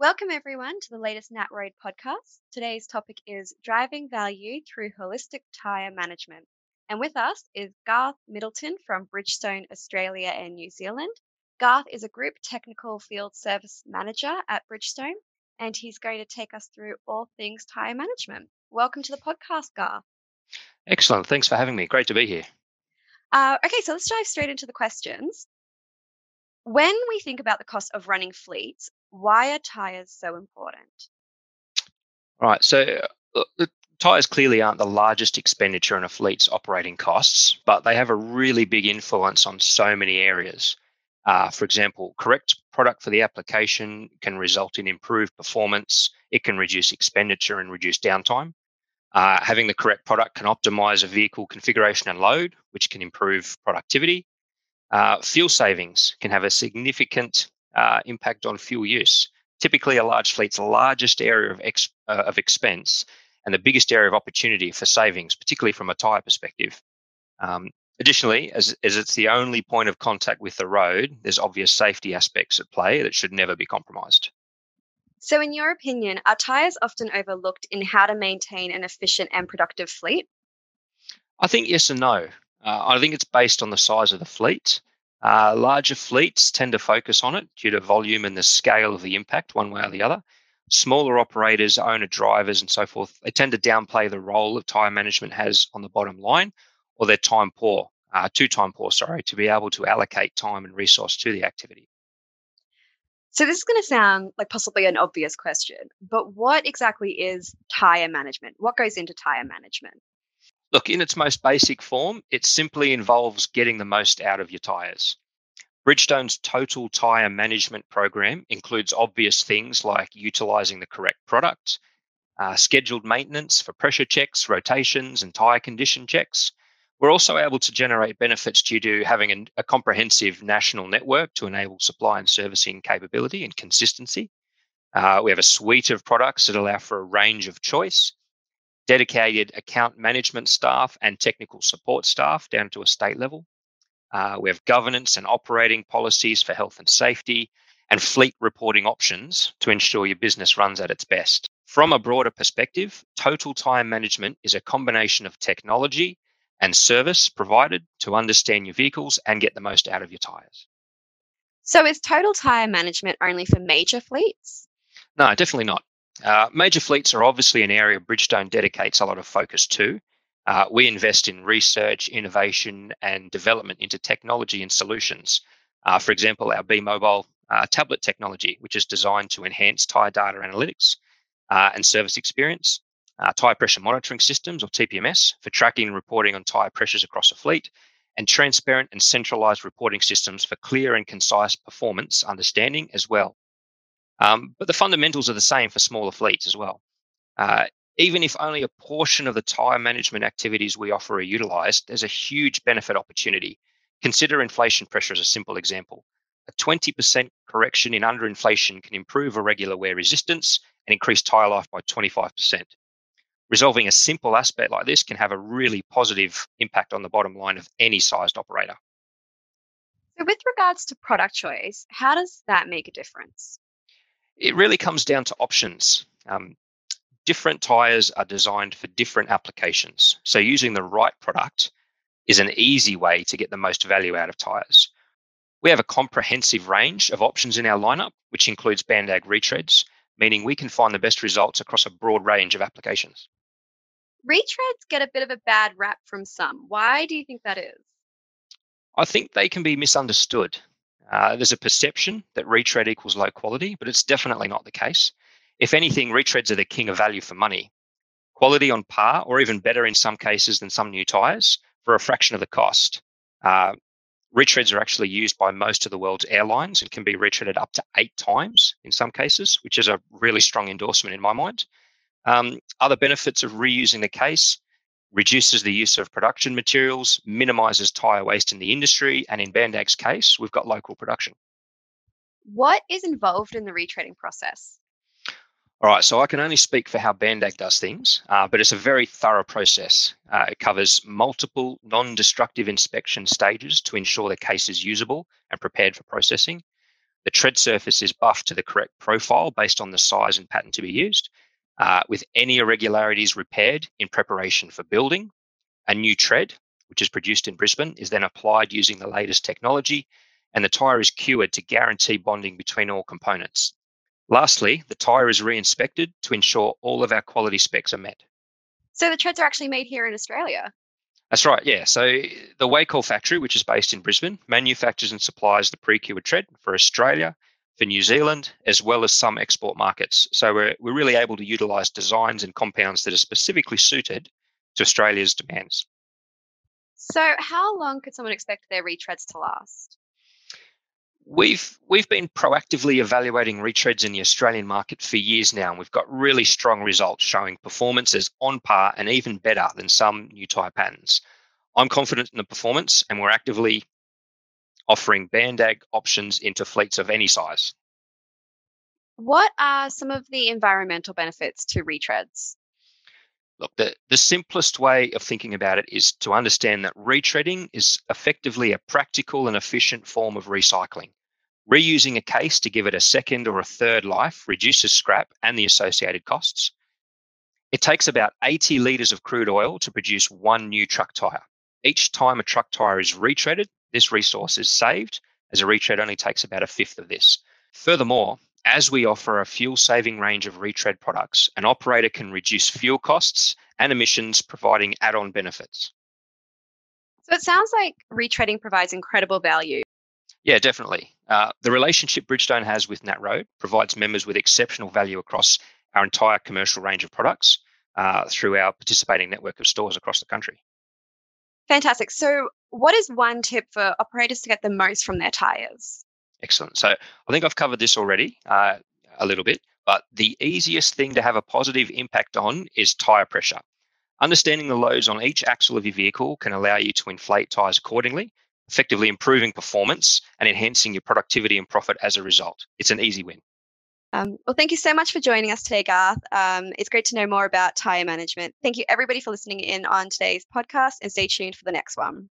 Welcome, everyone, to the latest NatRoad podcast. Today's topic is driving value through holistic tyre management. And with us is Garth Middleton from Bridgestone Australia and New Zealand. Garth is a group technical field service manager at Bridgestone, and he's going to take us through all things tyre management. Welcome to the podcast, Garth. Excellent. Thanks for having me. Great to be here. Uh, okay, so let's dive straight into the questions. When we think about the cost of running fleets, why are tyres so important? Right. So uh, the tyres clearly aren't the largest expenditure in a fleet's operating costs, but they have a really big influence on so many areas. Uh, for example, correct product for the application can result in improved performance. It can reduce expenditure and reduce downtime. Uh, having the correct product can optimize a vehicle configuration and load, which can improve productivity. Uh, fuel savings can have a significant uh, impact on fuel use. Typically, a large fleet's largest area of, ex, uh, of expense and the biggest area of opportunity for savings, particularly from a tyre perspective. Um, additionally, as, as it's the only point of contact with the road, there's obvious safety aspects at play that should never be compromised. So, in your opinion, are tyres often overlooked in how to maintain an efficient and productive fleet? I think yes and no. Uh, I think it's based on the size of the fleet. Uh, larger fleets tend to focus on it due to volume and the scale of the impact, one way or the other. Smaller operators, owner drivers, and so forth, they tend to downplay the role that tyre management has on the bottom line, or they're time poor, uh, too time poor, sorry, to be able to allocate time and resource to the activity. So, this is going to sound like possibly an obvious question, but what exactly is tyre management? What goes into tyre management? Look, in its most basic form, it simply involves getting the most out of your tyres. Bridgestone's total tyre management program includes obvious things like utilising the correct product, uh, scheduled maintenance for pressure checks, rotations, and tyre condition checks. We're also able to generate benefits due to having a, a comprehensive national network to enable supply and servicing capability and consistency. Uh, we have a suite of products that allow for a range of choice dedicated account management staff and technical support staff down to a state level. Uh, we have governance and operating policies for health and safety and fleet reporting options to ensure your business runs at its best. From a broader perspective, total tyre management is a combination of technology and service provided to understand your vehicles and get the most out of your tyres. So, is total tyre management only for major fleets? No, definitely not. Uh, major fleets are obviously an area Bridgestone dedicates a lot of focus to. Uh, we invest in research, innovation, and development into technology and solutions. Uh, for example, our B Mobile uh, tablet technology, which is designed to enhance tyre data analytics uh, and service experience, tyre pressure monitoring systems, or TPMS, for tracking and reporting on tyre pressures across a fleet, and transparent and centralized reporting systems for clear and concise performance understanding as well. Um, but the fundamentals are the same for smaller fleets as well. Uh, even if only a portion of the tyre management activities we offer are utilised, there's a huge benefit opportunity. Consider inflation pressure as a simple example. A 20% correction in underinflation can improve irregular wear resistance and increase tyre life by 25%. Resolving a simple aspect like this can have a really positive impact on the bottom line of any sized operator. So, with regards to product choice, how does that make a difference? It really comes down to options. Um, different tyres are designed for different applications. So, using the right product is an easy way to get the most value out of tyres. We have a comprehensive range of options in our lineup, which includes Bandag retreads, meaning we can find the best results across a broad range of applications. Retreads get a bit of a bad rap from some. Why do you think that is? I think they can be misunderstood. Uh, there's a perception that retread equals low quality, but it's definitely not the case. If anything, retreads are the king of value for money. Quality on par, or even better in some cases than some new tyres, for a fraction of the cost. Uh, retreads are actually used by most of the world's airlines and can be retreaded up to eight times in some cases, which is a really strong endorsement in my mind. Um, other benefits of reusing the case reduces the use of production materials, minimizes tyre waste in the industry, and in Bandag's case, we've got local production. What is involved in the retreading process? All right, so I can only speak for how Bandag does things, uh, but it's a very thorough process. Uh, it covers multiple non destructive inspection stages to ensure the case is usable and prepared for processing. The tread surface is buffed to the correct profile based on the size and pattern to be used, uh, with any irregularities repaired in preparation for building. A new tread, which is produced in Brisbane, is then applied using the latest technology, and the tyre is cured to guarantee bonding between all components. Lastly, the tyre is re-inspected to ensure all of our quality specs are met. So the treads are actually made here in Australia? That's right, yeah. So the Wacol factory, which is based in Brisbane, manufactures and supplies the pre-cured tread for Australia, for New Zealand, as well as some export markets. So we're, we're really able to utilise designs and compounds that are specifically suited to Australia's demands. So how long could someone expect their retreads to last? We've we've been proactively evaluating retreads in the Australian market for years now, and we've got really strong results showing performances on par and even better than some new tyre patterns. I'm confident in the performance, and we're actively offering BANDAG options into fleets of any size. What are some of the environmental benefits to retreads? Look, the, the simplest way of thinking about it is to understand that retreading is effectively a practical and efficient form of recycling. Reusing a case to give it a second or a third life reduces scrap and the associated costs. It takes about 80 litres of crude oil to produce one new truck tyre. Each time a truck tyre is retreaded, this resource is saved, as a retread only takes about a fifth of this. Furthermore, as we offer a fuel saving range of retread products, an operator can reduce fuel costs and emissions, providing add on benefits. So it sounds like retreading provides incredible value. Yeah, definitely. Uh, the relationship Bridgestone has with NatRoad provides members with exceptional value across our entire commercial range of products uh, through our participating network of stores across the country. Fantastic. So, what is one tip for operators to get the most from their tyres? Excellent. So, I think I've covered this already uh, a little bit, but the easiest thing to have a positive impact on is tyre pressure. Understanding the loads on each axle of your vehicle can allow you to inflate tyres accordingly effectively improving performance and enhancing your productivity and profit as a result. It's an easy win. Um, well, thank you so much for joining us today, Garth. Um, it's great to know more about tyre management. Thank you, everybody, for listening in on today's podcast and stay tuned for the next one.